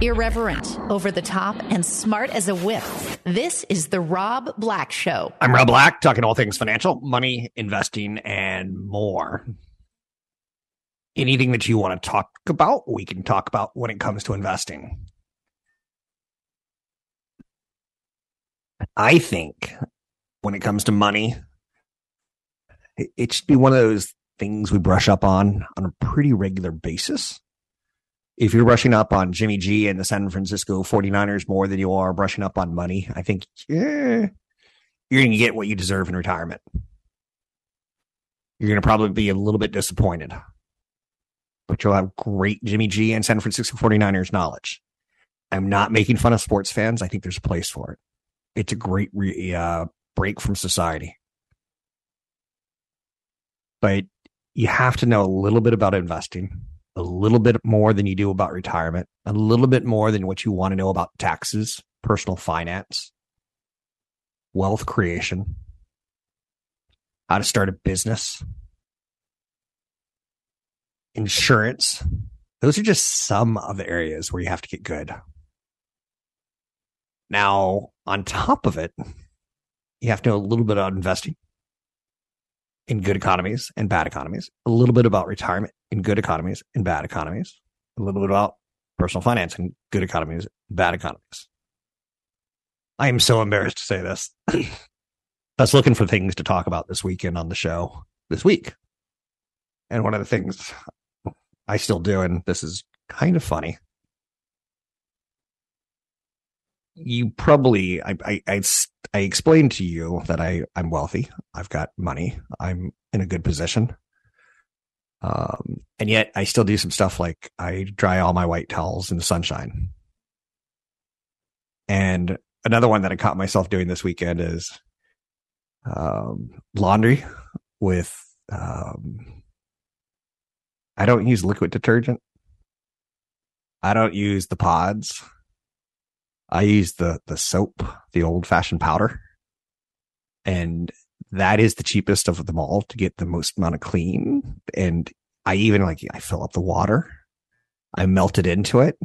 Irreverent, over the top, and smart as a whip. This is The Rob Black Show. I'm Rob Black, talking all things financial, money, investing, and more. Anything that you want to talk about, we can talk about when it comes to investing. I think when it comes to money, it, should be one of those things we brush up on on a pretty regular basis. If you're brushing up on Jimmy G and the San Francisco 49ers more than you are brushing up on money, I think yeah, you're going to get what you deserve in retirement. You're going to probably be a little bit disappointed, but you'll have great Jimmy G and San Francisco 49ers knowledge. I'm not making fun of sports fans. I think there's a place for it. It's a great re- uh, break from society. But you have to know a little bit about investing, a little bit more than you do about retirement, a little bit more than what you want to know about taxes, personal finance, wealth creation, how to start a business, insurance. Those are just some of the areas where you have to get good. Now, on top of it, you have to know a little bit about investing in good economies and bad economies, a little bit about retirement in good economies and bad economies, a little bit about personal finance in good economies, bad economies. I am so embarrassed to say this. I was looking for things to talk about this weekend on the show this week. And one of the things I still do, and this is kind of funny. You probably, I, I, I, I explained to you that I, I'm wealthy. I've got money. I'm in a good position. Um, and yet I still do some stuff like I dry all my white towels in the sunshine. And another one that I caught myself doing this weekend is um, laundry with um, I don't use liquid detergent. I don't use the pods. I use the the soap, the old fashioned powder. And that is the cheapest of them all to get the most amount of clean. And I even like I fill up the water. I melt it into it.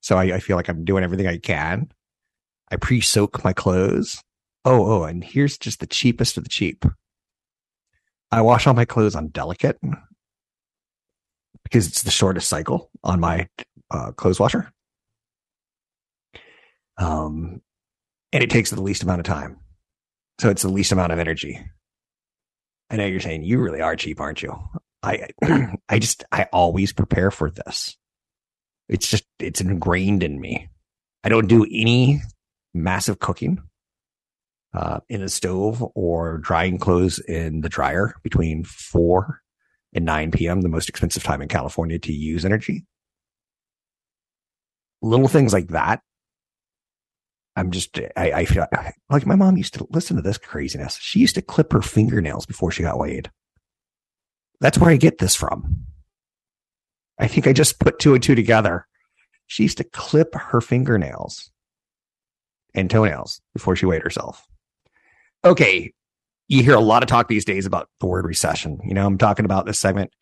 So I, I feel like I'm doing everything I can. I pre-soak my clothes. Oh, oh, and here's just the cheapest of the cheap. I wash all my clothes on delicate because it's the shortest cycle on my uh, clothes washer. Um, and it takes the least amount of time. So it's the least amount of energy. I know you're saying you really are cheap, aren't you? I, I just, I always prepare for this. It's just, it's ingrained in me. I don't do any massive cooking uh, in a stove or drying clothes in the dryer between 4 and 9 p.m., the most expensive time in California to use energy. Little things like that. I'm just, I, I feel like my mom used to listen to this craziness. She used to clip her fingernails before she got laid. That's where I get this from. I think I just put two and two together. She used to clip her fingernails and toenails before she weighed herself. Okay. You hear a lot of talk these days about the word recession. You know, I'm talking about this segment.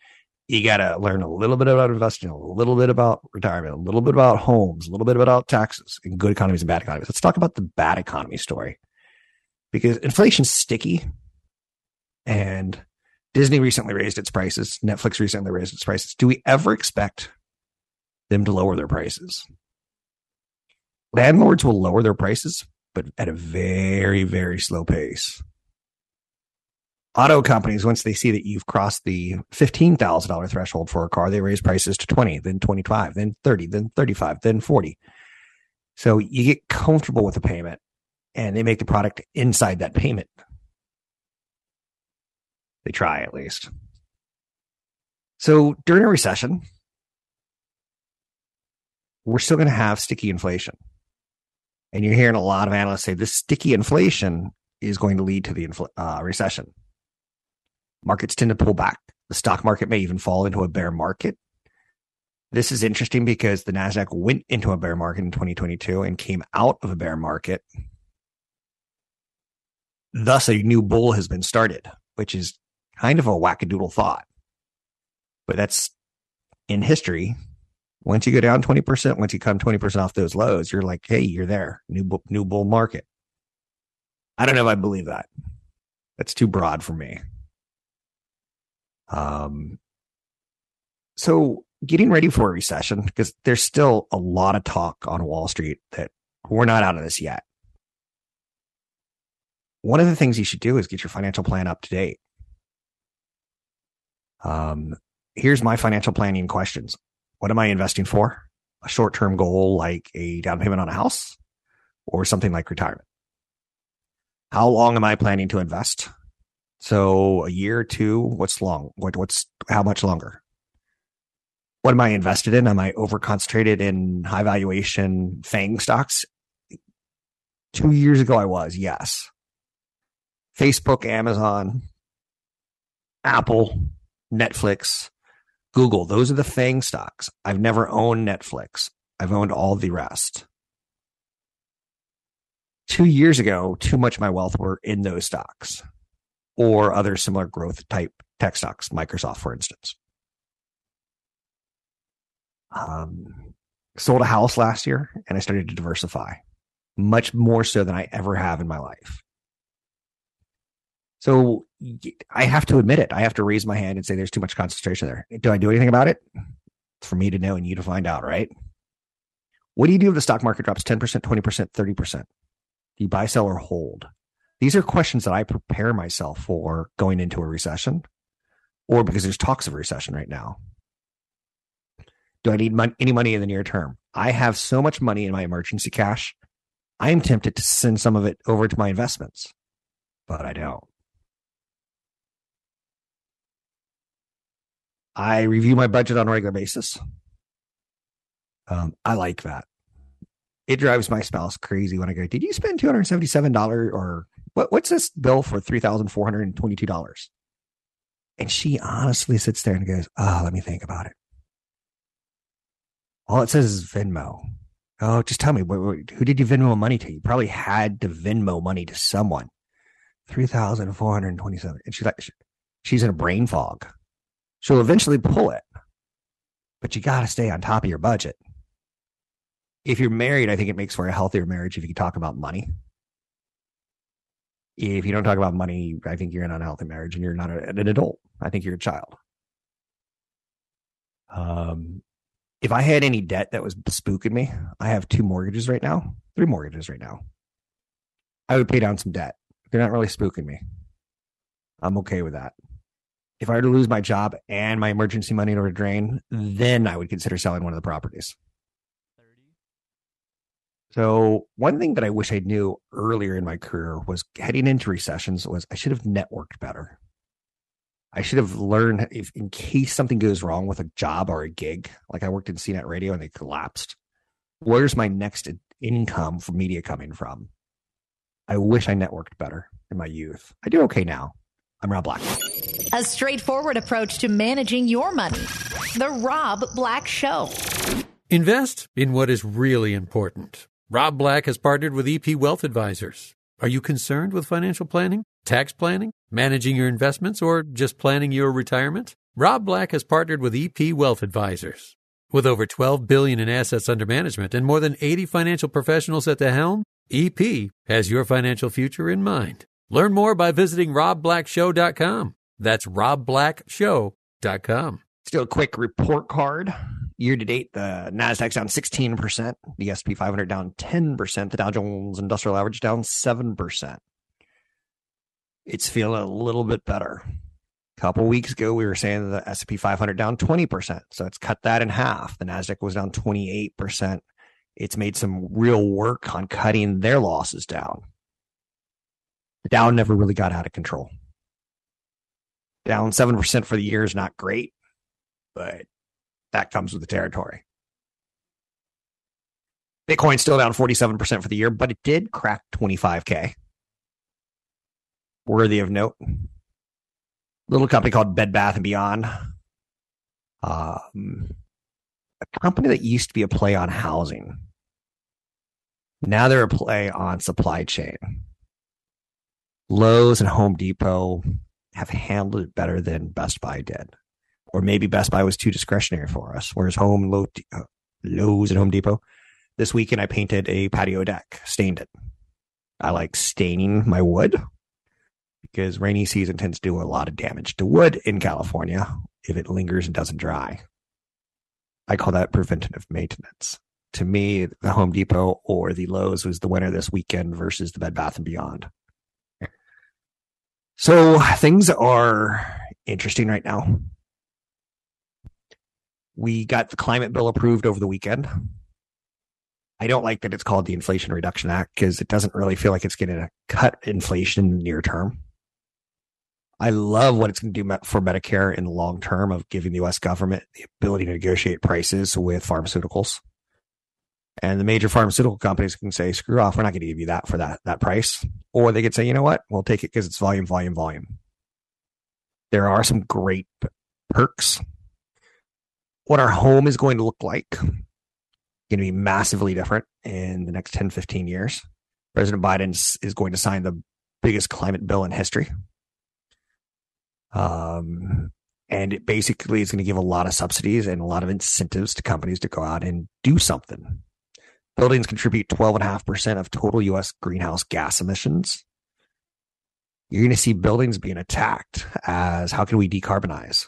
You got to learn a little bit about investing, a little bit about retirement, a little bit about homes, a little bit about taxes in good economies and bad economies. Let's talk about the bad economy story because inflation's sticky and Disney recently raised its prices. Netflix recently raised its prices. Do we ever expect them to lower their prices? landlords will lower their prices, but at a very, very slow pace. Auto companies, once they see that you've crossed the $15,000 threshold for a car, they raise prices to 20, then 25, then 30, then 35, then 40. So you get comfortable with the payment and they make the product inside that payment. They try at least. So during a recession, we're still going to have sticky inflation. And you're hearing a lot of analysts say this sticky inflation is going to lead to the infl- uh, recession. Markets tend to pull back. The stock market may even fall into a bear market. This is interesting because the NASDAQ went into a bear market in 2022 and came out of a bear market. Thus, a new bull has been started, which is kind of a wackadoodle thought. But that's in history. Once you go down 20%, once you come 20% off those lows, you're like, hey, you're there. New, new bull market. I don't know if I believe that. That's too broad for me. Um, so getting ready for a recession because there's still a lot of talk on Wall Street that we're not out of this yet. One of the things you should do is get your financial plan up to date. Um, here's my financial planning questions. What am I investing for? A short term goal like a down payment on a house or something like retirement? How long am I planning to invest? So a year or two, what's long? What, what's how much longer? What am I invested in? Am I over concentrated in high valuation FANG stocks? Two years ago, I was, yes. Facebook, Amazon, Apple, Netflix, Google. Those are the FANG stocks. I've never owned Netflix. I've owned all the rest two years ago, too much of my wealth were in those stocks or other similar growth type tech stocks, Microsoft, for instance. Um, sold a house last year and I started to diversify much more so than I ever have in my life. So I have to admit it. I have to raise my hand and say there's too much concentration there. Do I do anything about it? It's for me to know and you to find out, right? What do you do if the stock market drops 10%, 20%, 30%? Do you buy, sell, or hold? These are questions that I prepare myself for going into a recession or because there's talks of a recession right now. Do I need any money in the near term? I have so much money in my emergency cash. I am tempted to send some of it over to my investments, but I don't. I review my budget on a regular basis. Um, I like that it drives my spouse crazy when I go, Did you spend $277 or what, what's this bill for $3,422? And she honestly sits there and goes, Oh, let me think about it. All it says is Venmo. Oh, just tell me, who did you Venmo money to? You probably had to Venmo money to someone. 3,427. And she's like, she's in a brain fog. She'll eventually pull it, but you got to stay on top of your budget if you're married, I think it makes for a healthier marriage if you can talk about money. If you don't talk about money, I think you're in an unhealthy marriage and you're not a, an adult. I think you're a child. Um, if I had any debt that was spooking me, I have two mortgages right now, three mortgages right now. I would pay down some debt. They're not really spooking me. I'm okay with that. If I were to lose my job and my emergency money to drain, then I would consider selling one of the properties. So one thing that I wish I knew earlier in my career was heading into recessions was I should have networked better. I should have learned if in case something goes wrong with a job or a gig, like I worked in CNET radio and they collapsed. Where's my next income from media coming from? I wish I networked better in my youth. I do okay now. I'm Rob Black. A straightforward approach to managing your money. The Rob Black Show. Invest in what is really important. Rob Black has partnered with EP Wealth Advisors. Are you concerned with financial planning, tax planning, managing your investments, or just planning your retirement? Rob Black has partnered with EP Wealth Advisors. With over 12 billion in assets under management and more than 80 financial professionals at the helm, EP has your financial future in mind. Learn more by visiting robblackshow.com. That's robblackshow.com. Still a quick report card Year to date, the Nasdaq's down 16%, the S&P 500 down 10%, the Dow Jones Industrial Average down 7%. It's feeling a little bit better. A couple weeks ago, we were saying the S&P 500 down 20%, so it's cut that in half. The Nasdaq was down 28%. It's made some real work on cutting their losses down. The Dow never really got out of control. Down 7% for the year is not great, but that comes with the territory. Bitcoin's still down 47% for the year, but it did crack 25K. Worthy of note. Little company called Bed Bath and Beyond. Um, a company that used to be a play on housing. Now they're a play on supply chain. Lowe's and Home Depot have handled it better than Best Buy did. Or maybe Best Buy was too discretionary for us, whereas Home, Low, Lowe's, and Home Depot. This weekend, I painted a patio deck, stained it. I like staining my wood because rainy season tends to do a lot of damage to wood in California if it lingers and doesn't dry. I call that preventative maintenance. To me, the Home Depot or the Lowe's was the winner this weekend versus the Bed Bath and Beyond. So things are interesting right now. We got the climate bill approved over the weekend. I don't like that it's called the Inflation Reduction Act because it doesn't really feel like it's going to cut inflation in the near term. I love what it's going to do for Medicare in the long term of giving the U.S. government the ability to negotiate prices with pharmaceuticals. And the major pharmaceutical companies can say, screw off, we're not going to give you that for that, that price. Or they could say, you know what, we'll take it because it's volume, volume, volume. There are some great perks. What our home is going to look like going to be massively different in the next 10, 15 years. President Biden is going to sign the biggest climate bill in history. Um, and it basically is going to give a lot of subsidies and a lot of incentives to companies to go out and do something. Buildings contribute 12.5% of total US greenhouse gas emissions. You're going to see buildings being attacked as how can we decarbonize?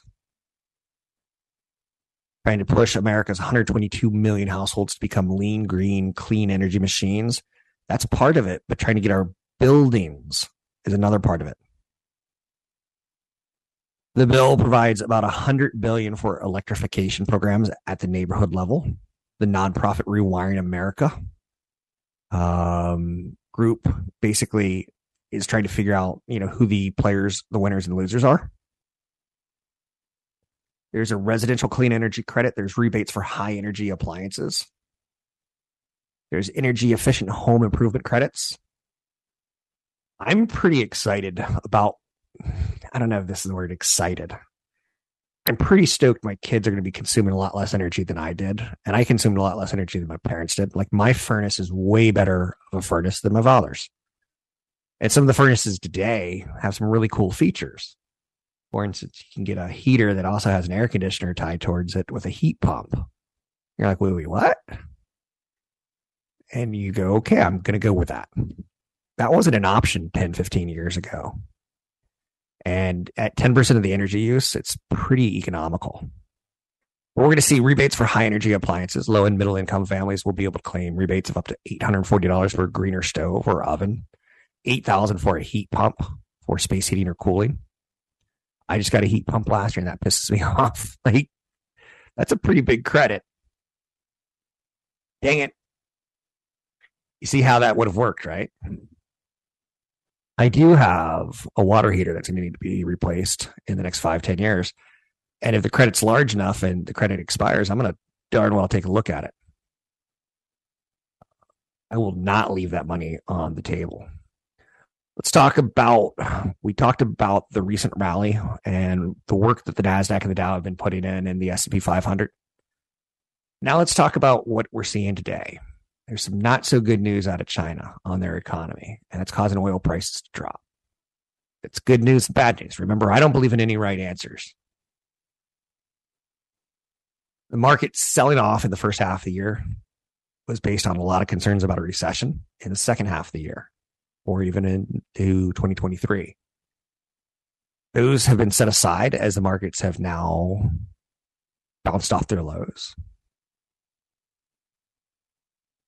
Trying to push America's 122 million households to become lean, green, clean energy machines. That's part of it, but trying to get our buildings is another part of it. The bill provides about 100 billion for electrification programs at the neighborhood level. The nonprofit Rewiring America um, group basically is trying to figure out, you know, who the players, the winners and losers are. There's a residential clean energy credit. There's rebates for high energy appliances. There's energy efficient home improvement credits. I'm pretty excited about I don't know if this is the word excited. I'm pretty stoked my kids are going to be consuming a lot less energy than I did. And I consumed a lot less energy than my parents did. Like my furnace is way better of a furnace than my father's. And some of the furnaces today have some really cool features. For instance, you can get a heater that also has an air conditioner tied towards it with a heat pump. You're like, wait, wait, what? And you go, okay, I'm going to go with that. That wasn't an option 10, 15 years ago. And at 10% of the energy use, it's pretty economical. We're going to see rebates for high energy appliances. Low and middle income families will be able to claim rebates of up to $840 for a greener stove or oven, $8,000 for a heat pump for space heating or cooling. I just got a heat pump last year and that pisses me off. Like, that's a pretty big credit. Dang it. You see how that would have worked, right? I do have a water heater that's going to need to be replaced in the next five, ten years. And if the credit's large enough and the credit expires, I'm going to darn well take a look at it. I will not leave that money on the table. Let's talk about, we talked about the recent rally and the work that the NASDAQ and the Dow have been putting in in the S&P 500. Now let's talk about what we're seeing today there's some not so good news out of China on their economy, and it's causing oil prices to drop. It's good news and bad news. Remember, I don't believe in any right answers. The market selling off in the first half of the year was based on a lot of concerns about a recession in the second half of the year or even into 2023. Those have been set aside as the markets have now bounced off their lows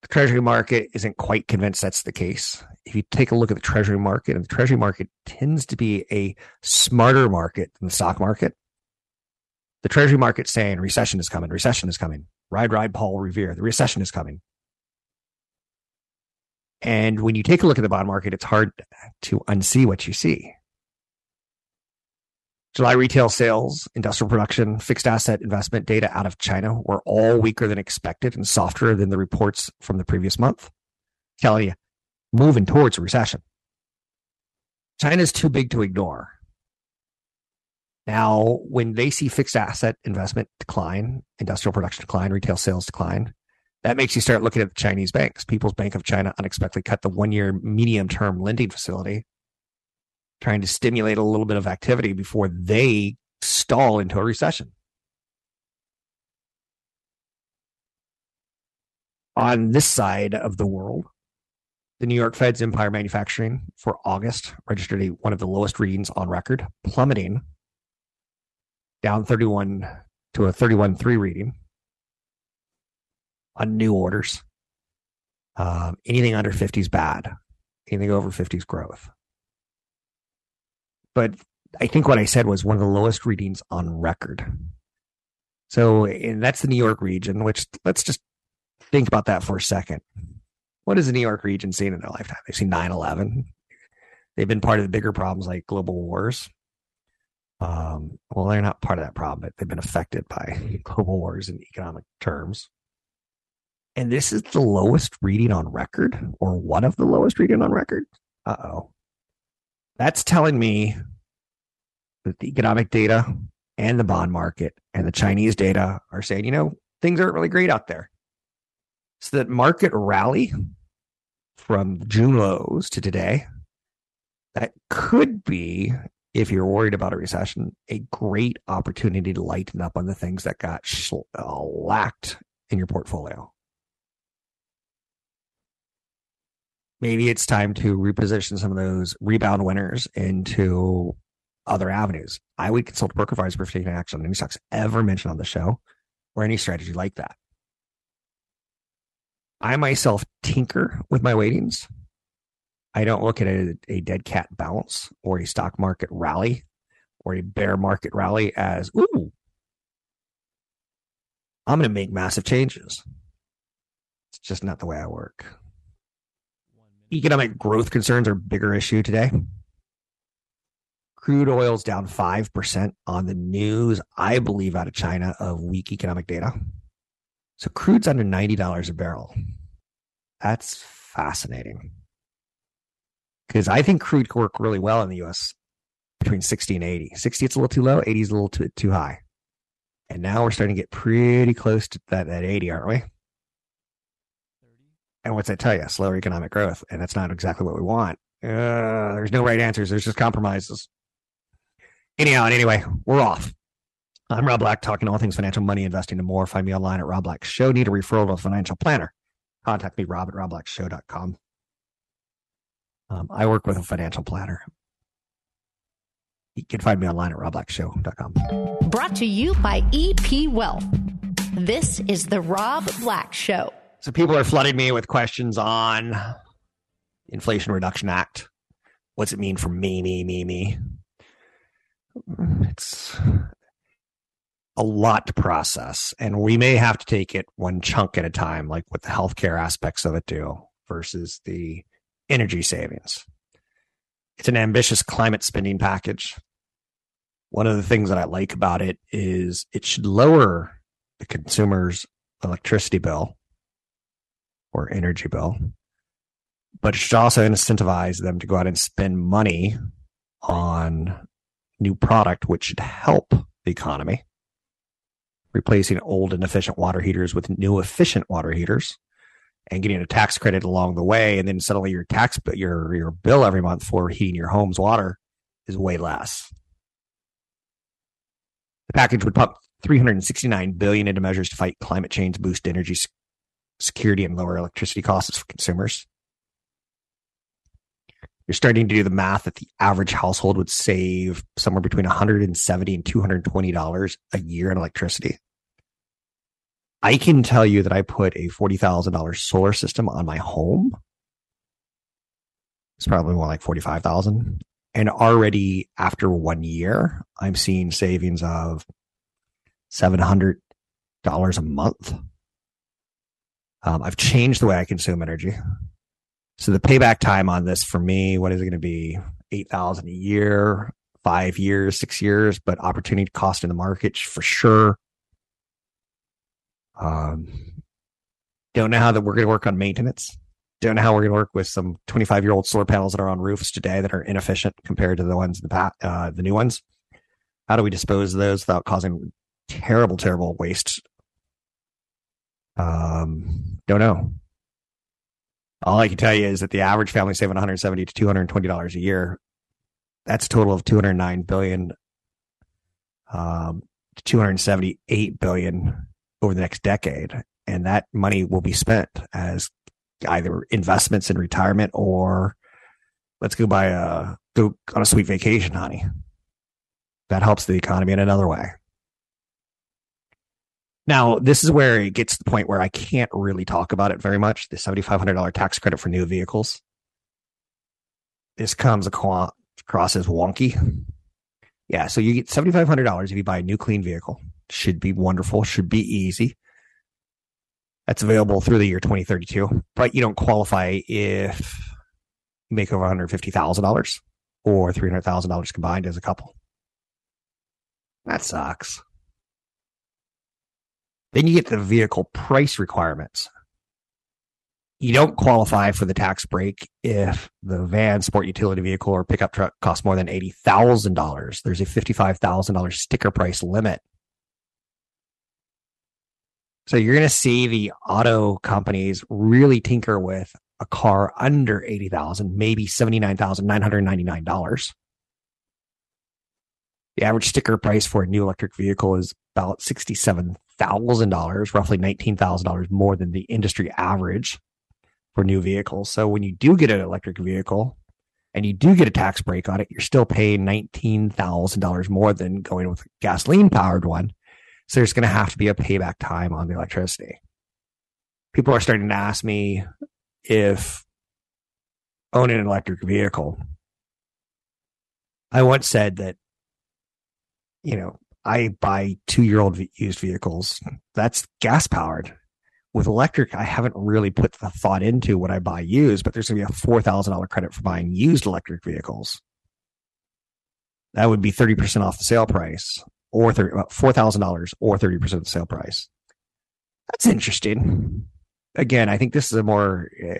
the treasury market isn't quite convinced that's the case. If you take a look at the treasury market, and the treasury market tends to be a smarter market than the stock market. The treasury market saying recession is coming, recession is coming. Ride, ride, Paul Revere. The recession is coming. And when you take a look at the bond market, it's hard to unsee what you see. July retail sales, industrial production, fixed asset investment data out of China were all weaker than expected and softer than the reports from the previous month. Telling you, moving towards a recession. China's too big to ignore. Now, when they see fixed asset investment decline, industrial production decline, retail sales decline, that makes you start looking at the Chinese banks. People's Bank of China unexpectedly cut the one year medium term lending facility, trying to stimulate a little bit of activity before they stall into a recession. On this side of the world, the New York Fed's Empire Manufacturing for August registered a, one of the lowest readings on record, plummeting down 31 to a 31.3 reading on new orders. Um, anything under 50 is bad. Anything over 50 is growth. But I think what I said was one of the lowest readings on record. So, that's the New York region, which let's just think about that for a second. What has the New York region seen in their lifetime? They've seen 9 11. They've been part of the bigger problems like global wars. Um, well, they're not part of that problem, but they've been affected by global wars in economic terms. And this is the lowest reading on record, or one of the lowest reading on record. Uh oh. That's telling me that the economic data and the bond market and the Chinese data are saying, you know, things aren't really great out there. So that market rally from June lows to today, that could be if you're worried about a recession, a great opportunity to lighten up on the things that got uh, lacked in your portfolio. Maybe it's time to reposition some of those rebound winners into other avenues. I would consult broker advisor for taking action on any stocks ever mentioned on the show or any strategy like that. I myself tinker with my weightings I don't look at a, a dead cat bounce or a stock market rally or a bear market rally as, ooh, I'm going to make massive changes. It's just not the way I work. Economic growth concerns are a bigger issue today. Crude oil's down 5% on the news, I believe, out of China of weak economic data. So crude's under $90 a barrel. That's fascinating because I think crude could work really well in the U.S. between 60 and 80. 60, it's a little too low. 80 is a little too, too high. And now we're starting to get pretty close to that, that 80, aren't we? And what's that tell you? Slower economic growth. And that's not exactly what we want. Uh, there's no right answers. There's just compromises. Anyhow, and anyway, we're off. I'm Rob Black, talking all things financial, money, investing, and more. Find me online at Rob Black Show. Need a referral to a financial planner? Contact me, rob at robblackshow.com. Um, I work with a financial planner. You can find me online at robblackshow.com. Brought to you by EP Wealth. This is the Rob Black Show. So people are flooding me with questions on Inflation Reduction Act. What's it mean for me, me, me, me? Mm, it's a lot to process, and we may have to take it one chunk at a time, like what the healthcare aspects of it do versus the energy savings. It's an ambitious climate spending package. One of the things that I like about it is it should lower the consumer's electricity bill or energy bill, but it should also incentivize them to go out and spend money on new product, which should help the economy, replacing old and efficient water heaters with new efficient water heaters and getting a tax credit along the way, and then suddenly your tax your your bill every month for heating your home's water is way less. The package would pump 369 billion into measures to fight climate change, boost energy security, and lower electricity costs for consumers. You're starting to do the math that the average household would save somewhere between 170 and 220 dollars a year in electricity. I can tell you that I put a $40,000 solar system on my home. It's probably more like 45,000. And already after one year, I'm seeing savings of $700 a month. Um, I've changed the way I consume energy. So the payback time on this for me, what is it going to be? 8,000 a year, five years, six years, but opportunity cost in the market for sure. Um, don't know how that we're going to work on maintenance. Don't know how we're going to work with some 25 year old solar panels that are on roofs today that are inefficient compared to the ones in the uh, the new ones. How do we dispose of those without causing terrible, terrible waste? Um, don't know. All I can tell you is that the average family saving 170 to 220 dollars a year. That's a total of 209 billion, um, 278 billion over the next decade, and that money will be spent as either investments in retirement or let's go buy a go on a sweet vacation, honey. That helps the economy in another way. Now, this is where it gets to the point where I can't really talk about it very much. The $7,500 tax credit for new vehicles. This comes across as wonky. Yeah, so you get $7,500 if you buy a new clean vehicle. Should be wonderful, should be easy. That's available through the year 2032, but you don't qualify if you make over $150,000 or $300,000 combined as a couple. That sucks. Then you get the vehicle price requirements. You don't qualify for the tax break if the van, sport utility vehicle, or pickup truck costs more than $80,000. There's a $55,000 sticker price limit. So you're going to see the auto companies really tinker with a car under 80,000, maybe $79,999. The average sticker price for a new electric vehicle is about $67,000, roughly $19,000 more than the industry average for new vehicles. So when you do get an electric vehicle and you do get a tax break on it, you're still paying $19,000 more than going with a gasoline powered one. So there's going to have to be a payback time on the electricity. People are starting to ask me if owning an electric vehicle. I once said that you know, I buy two year old used vehicles. That's gas powered. With electric, I haven't really put the thought into what I buy used, but there's going to be a $4,000 credit for buying used electric vehicles. That would be 30% off the sale price or uh, 30, $4,000 or 30% of the sale price. That's interesting. Again, I think this is a more, eh,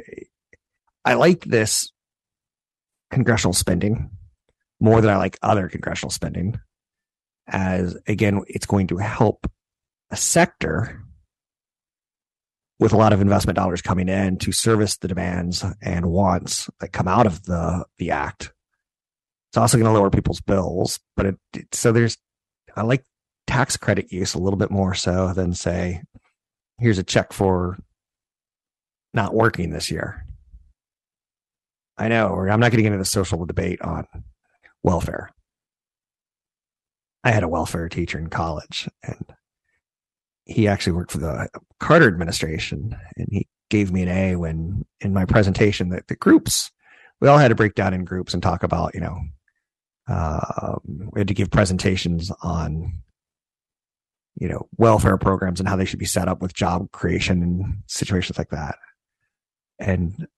I like this congressional spending more than I like other congressional spending as again, it's going to help a sector with a lot of investment dollars coming in to service the demands and wants that come out of the the act. It's also going to lower people's bills, but it, it, so there's I like tax credit use a little bit more so than say here's a check for not working this year. I know, I'm not getting into the social debate on welfare. I had a welfare teacher in college and he actually worked for the Carter administration and he gave me an A when in my presentation that the groups, we all had to break down in groups and talk about, you know, uh, we had to give presentations on, you know, welfare programs and how they should be set up with job creation and situations like that. And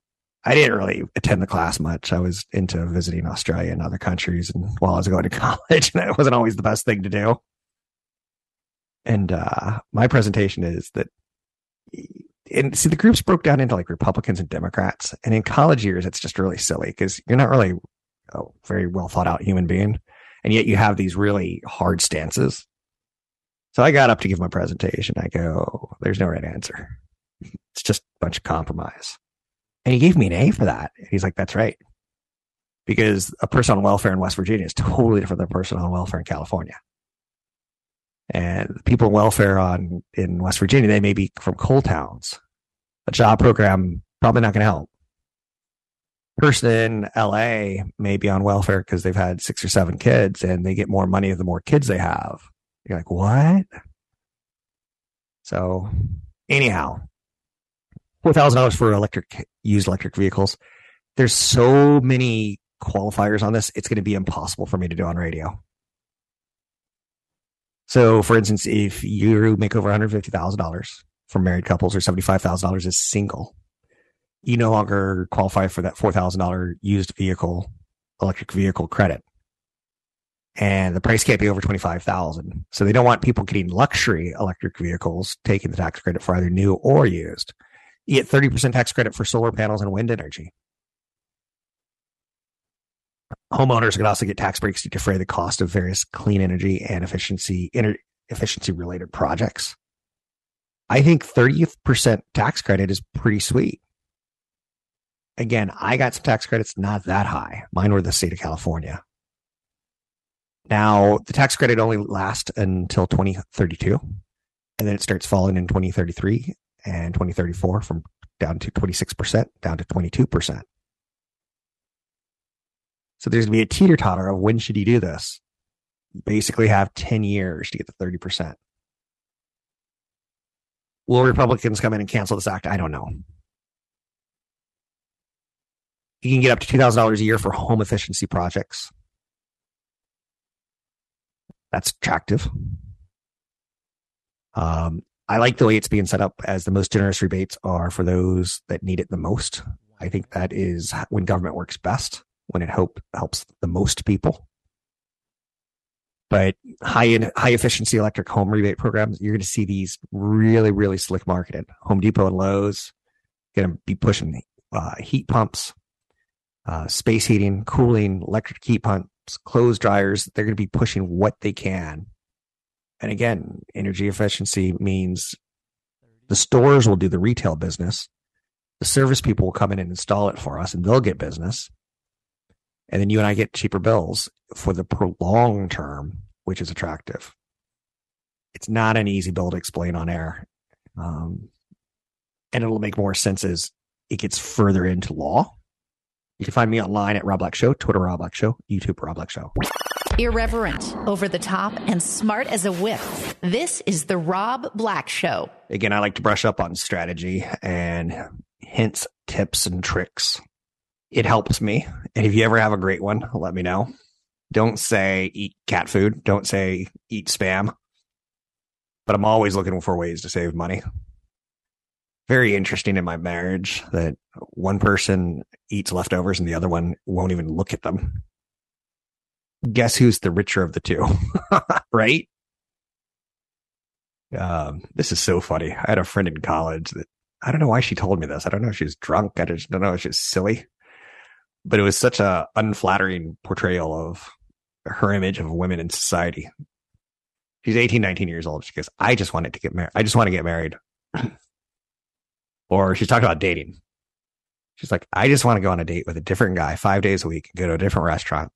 I didn't really attend the class much. I was into visiting Australia and other countries and while I was going to college, and it wasn't always the best thing to do. And uh, my presentation is that, and see, the groups broke down into like Republicans and Democrats. And in college years, it's just really silly because you're not really a very well thought out human being. And yet you have these really hard stances. So I got up to give my presentation. I go, there's no right answer. It's just a bunch of compromise. And he gave me an A for that. And He's like, that's right. Because a person on welfare in West Virginia is totally different than a person on welfare in California. And people on welfare on in West Virginia, they may be from coal towns. A job program probably not going to help. Person in LA may be on welfare because they've had six or seven kids and they get more money the more kids they have. You're like, what? So anyhow, four thousand dollars for electric used electric vehicles. There's so many qualifiers on this; it's going to be impossible for me to do on radio. So, for instance, if you make over one hundred fifty thousand dollars for married couples, or seventy five thousand dollars as single, you no longer qualify for that four thousand dollar used vehicle electric vehicle credit. and the price can't be over 25,000. So they don't want people getting luxury electric vehicles taking the tax credit for either new or used. You get 30% tax credit for solar panels and wind energy. Homeowners can also get tax breaks to defray the cost of various clean energy and efficiency efficiency related projects. I think 30% tax credit is pretty sweet. Again, I got some tax credits not that high. Mine were the state of California. Now, the tax credit only lasts until 2032, and then it starts falling in 2033 and 2034 from down to 26% down to 22%. So there's going to be a teeter totter of when should you do this? You basically have 10 years to get the 30%. Will Republicans come in and cancel this act? I don't know. You can get up to $2,000 a year for home efficiency projects. That's attractive. Um, I like the way it's being set up as the most generous rebates are for those that need it the most. I think that is when government works best, when it help, helps the most people. But high in, high efficiency electric home rebate programs, you're going to see these really, really slick marketed. Home Depot and Lowe's going to be pushing uh, heat pumps, uh, space heating, cooling, electric heat pumps, clothes dryers. They're going to be pushing what they can. And again, energy efficiency means the stores will do the retail business. The service people will come in and install it for us and they'll get business. And then you and I get cheaper bills for the prolonged term, which is attractive. It's not an easy bill to explain on air. Um, and it'll make more sense as it gets further into law. You can find me online at Rob Black Show, Twitter Rob Black Show, YouTube Rob Black Show. Irreverent, over the top, and smart as a whip. This is the Rob Black Show. Again, I like to brush up on strategy and hints, tips, and tricks it helps me. And if you ever have a great one, let me know. Don't say eat cat food. Don't say eat spam. But I'm always looking for ways to save money. Very interesting in my marriage that one person eats leftovers and the other one won't even look at them. Guess who's the richer of the two? right? Um, this is so funny. I had a friend in college that I don't know why she told me this. I don't know if she's drunk. I just don't know if she's silly but it was such a unflattering portrayal of her image of women in society. She's 18, 19 years old. She goes, I just wanted to get married. I just want to get married. or she's talking about dating. She's like, I just want to go on a date with a different guy five days a week, go to a different restaurant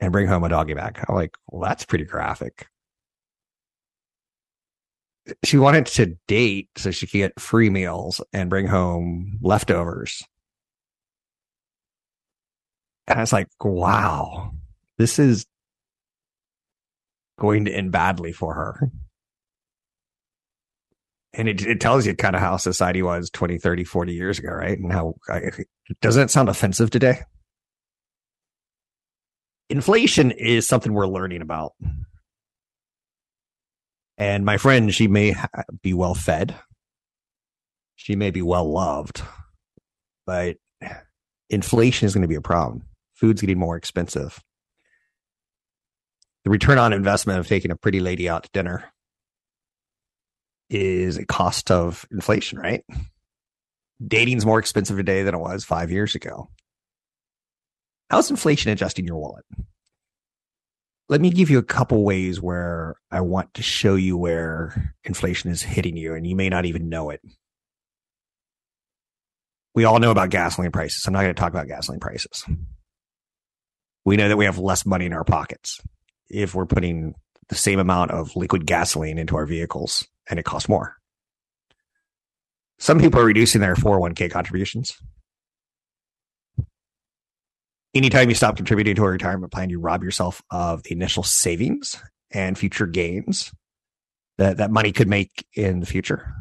and bring home a doggy bag. I'm like, well, that's pretty graphic. She wanted to date so she could get free meals and bring home leftovers and I was like, wow, this is going to end badly for her. And it, it tells you kind of how society was 20, 30, 40 years ago, right? And how doesn't it sound offensive today? Inflation is something we're learning about. And my friend, she may be well fed. She may be well loved, but inflation is going to be a problem food's getting more expensive. The return on investment of taking a pretty lady out to dinner is a cost of inflation, right? Dating's more expensive today than it was five years ago. How's inflation adjusting your wallet? Let me give you a couple ways where I want to show you where inflation is hitting you, and you may not even know it. We all know about gasoline prices. I'm not going to talk about gasoline prices we know that we have less money in our pockets if we're putting the same amount of liquid gasoline into our vehicles and it costs more. Some people are reducing their 401k contributions. Anytime you stop contributing to a retirement plan, you rob yourself of the initial savings and future gains that that money could make in the future.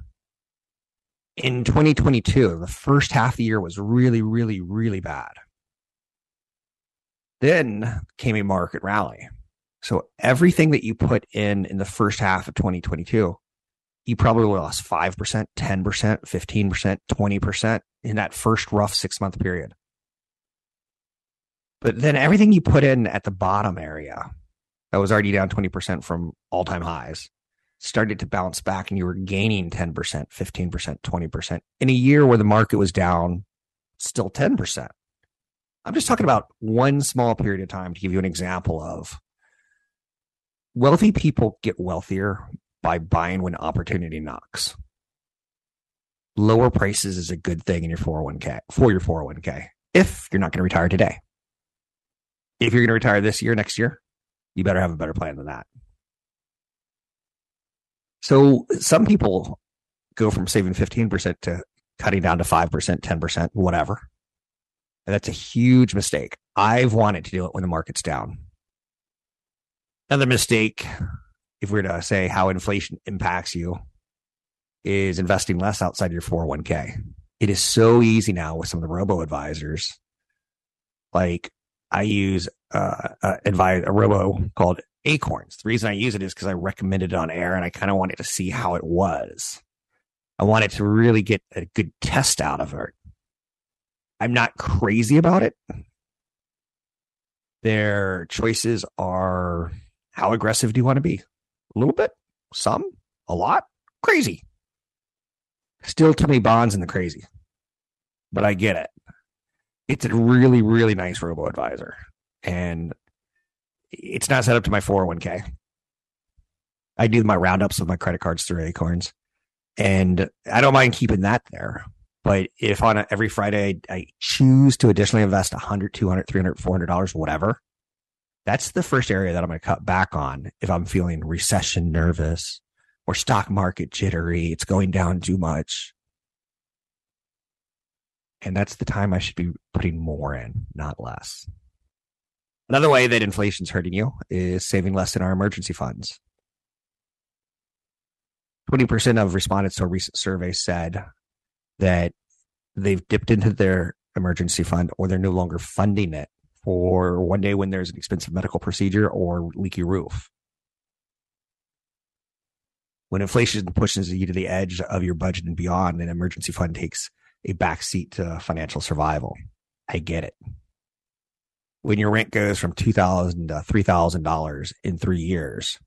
In 2022, the first half of the year was really, really, really bad. Then came a market rally. So everything that you put in in the first half of 2022, you probably lost 5%, 10%, 15%, 20% in that first rough six month period. But then everything you put in at the bottom area, that was already down 20% from all time highs started to bounce back and you were gaining 10%, 15%, 20% in a year where the market was down still 10%. I'm just talking about one small period of time to give you an example of wealthy people get wealthier by buying when opportunity knocks. Lower prices is a good thing in your 401k for your 401k if you're not going to retire today. If you're going to retire this year, next year, you better have a better plan than that. So some people go from saving 15% to cutting down to 5%, 10%, whatever. And that's a huge mistake. I've wanted to do it when the market's down. Another mistake, if we are to say how inflation impacts you, is investing less outside your 401k. It is so easy now with some of the robo advisors. Like I use uh, uh, advise a robo called Acorns. The reason I use it is because I recommended it on air and I kind of wanted to see how it was. I wanted to really get a good test out of it. I'm not crazy about it. Their choices are how aggressive do you want to be? A little bit, some, a lot, crazy. Still too many bonds in the crazy, but I get it. It's a really, really nice robo advisor. And it's not set up to my 401k. I do my roundups of my credit cards through Acorns, and I don't mind keeping that there. But if on a, every Friday I choose to additionally invest 100, 200, 300, 400 dollars, whatever, that's the first area that I'm going to cut back on if I'm feeling recession nervous or stock market jittery. It's going down too much. And that's the time I should be putting more in, not less. Another way that inflation's hurting you is saving less in our emergency funds. 20% of respondents to a recent survey said that they've dipped into their emergency fund or they're no longer funding it for one day when there's an expensive medical procedure or leaky roof. When inflation pushes you to the edge of your budget and beyond, an emergency fund takes a backseat to financial survival. I get it when your rent goes from two thousand to three thousand dollars in three years,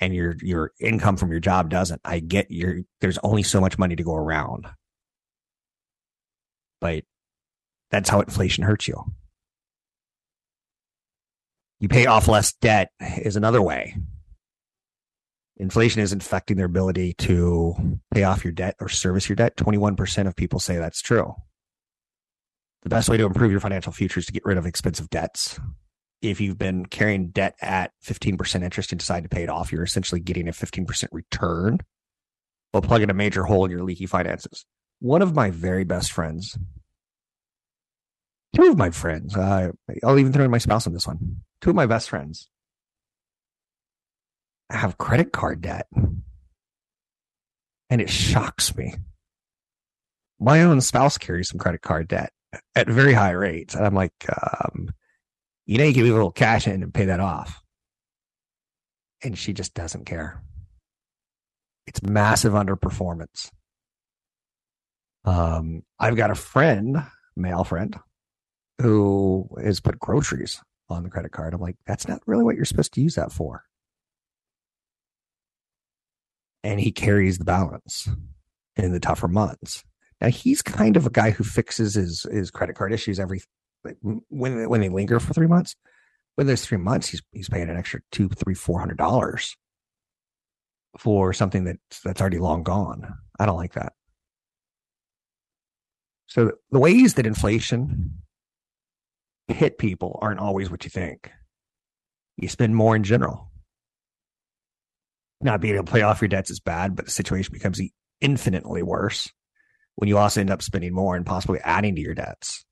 and your your income from your job doesn't, I get your there's only so much money to go around. But that's how inflation hurts you. You pay off less debt is another way. Inflation is affecting their ability to pay off your debt or service your debt. 21% of people say that's true. The best way to improve your financial future is to get rid of expensive debts. If you've been carrying debt at 15% interest and decide to pay it off, you're essentially getting a 15% return while plugging a major hole in your leaky finances. One of my very best friends, two of my friends, uh, I'll even throw in my spouse on this one. Two of my best friends have credit card debt. And it shocks me. My own spouse carries some credit card debt at very high rates. And I'm like, um, you know, you give me a little cash in and pay that off. And she just doesn't care. It's massive underperformance. Um, I've got a friend, male friend, who has put groceries on the credit card. I'm like, that's not really what you're supposed to use that for. And he carries the balance in the tougher months. Now he's kind of a guy who fixes his his credit card issues every when when they linger for three months. When there's three months, he's he's paying an extra two, three, four hundred dollars for something that's that's already long gone. I don't like that. So the ways that inflation hit people aren't always what you think. You spend more in general. Not being able to pay off your debts is bad, but the situation becomes infinitely worse when you also end up spending more and possibly adding to your debts.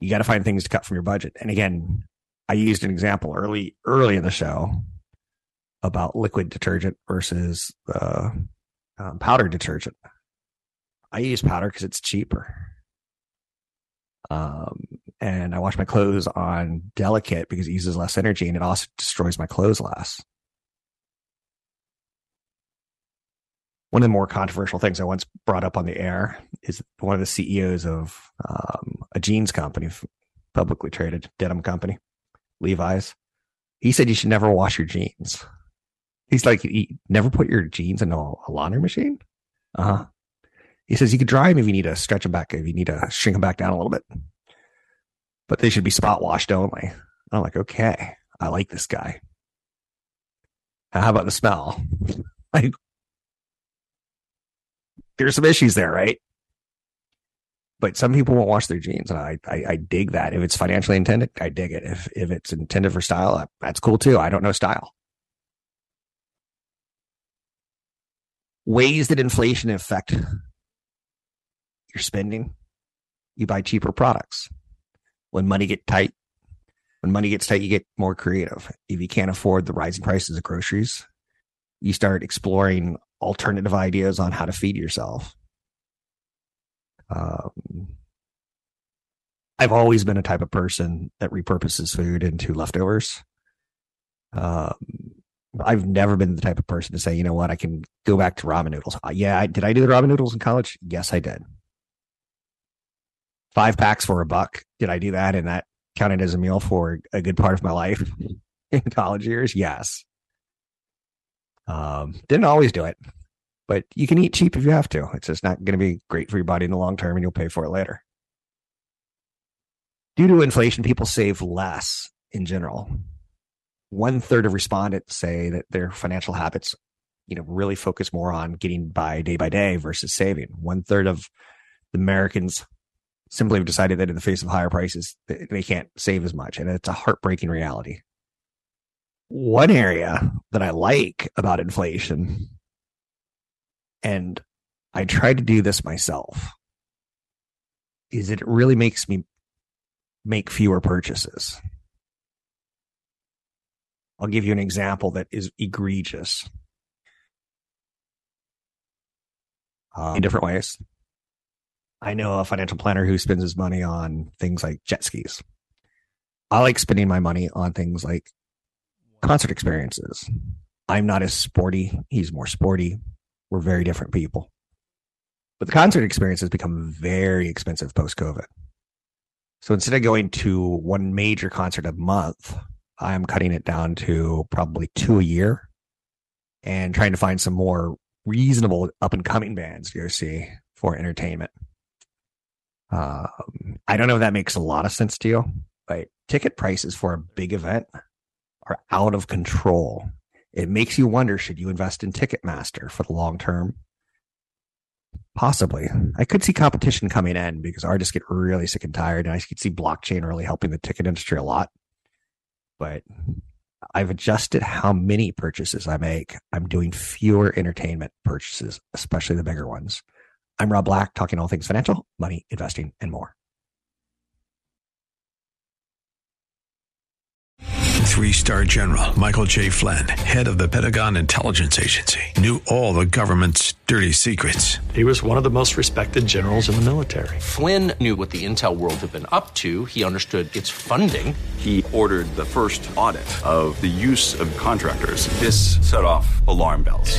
You got to find things to cut from your budget. And again, I used an example early early in the show about liquid detergent versus uh, um, powder detergent. I use powder because it's cheaper. Um, and I wash my clothes on delicate because it uses less energy and it also destroys my clothes less. one of the more controversial things I once brought up on the air is one of the CEOs of um, a jeans company, publicly traded denim company, Levi's. He said you should never wash your jeans. He's like, never put your jeans in a, a laundry machine. Uh huh. He says you could dry them if you need to stretch them back, if you need to shrink them back down a little bit, but they should be spot washed only. I'm like, okay, I like this guy. How about the smell? like, there's some issues there, right? But some people won't wash their jeans, and I, I, I dig that. If it's financially intended, I dig it. If if it's intended for style, that's cool too. I don't know style. Ways that inflation affect your spending, you buy cheaper products. When money get tight, when money gets tight, you get more creative. If you can't afford the rising prices of groceries, you start exploring alternative ideas on how to feed yourself. Um, I've always been a type of person that repurposes food into leftovers. Um, I've never been the type of person to say, you know what, I can go back to ramen noodles. Uh, yeah, I, did I do the ramen noodles in college? Yes, I did. Five packs for a buck. Did I do that? And that counted as a meal for a good part of my life in college years? Yes. Um, didn't always do it, but you can eat cheap if you have to. It's just not going to be great for your body in the long term and you'll pay for it later. Due to inflation, people save less in general. One third of respondents say that their financial habits, you know, really focus more on getting by day by day versus saving. One third of the Americans simply have decided that in the face of higher prices, they can't save as much. And it's a heartbreaking reality. One area that I like about inflation, and I try to do this myself, is it really makes me make fewer purchases. I'll give you an example that is egregious um, in different ways. I know a financial planner who spends his money on things like jet skis. I like spending my money on things like concert experiences. I'm not as sporty. He's more sporty. We're very different people. But the concert experience has become very expensive post COVID. So instead of going to one major concert a month, I'm cutting it down to probably two a year and trying to find some more reasonable up and coming bands to go see for entertainment. Um, I don't know if that makes a lot of sense to you, but ticket prices for a big event are out of control. It makes you wonder should you invest in Ticketmaster for the long term? Possibly. I could see competition coming in because artists get really sick and tired, and I could see blockchain really helping the ticket industry a lot. But I've adjusted how many purchases I make. I'm doing fewer entertainment purchases, especially the bigger ones. I'm Rob Black, talking all things financial, money, investing, and more. Three star general Michael J. Flynn, head of the Pentagon Intelligence Agency, knew all the government's dirty secrets. He was one of the most respected generals in the military. Flynn knew what the intel world had been up to, he understood its funding. He ordered the first audit of the use of contractors. This set off alarm bells.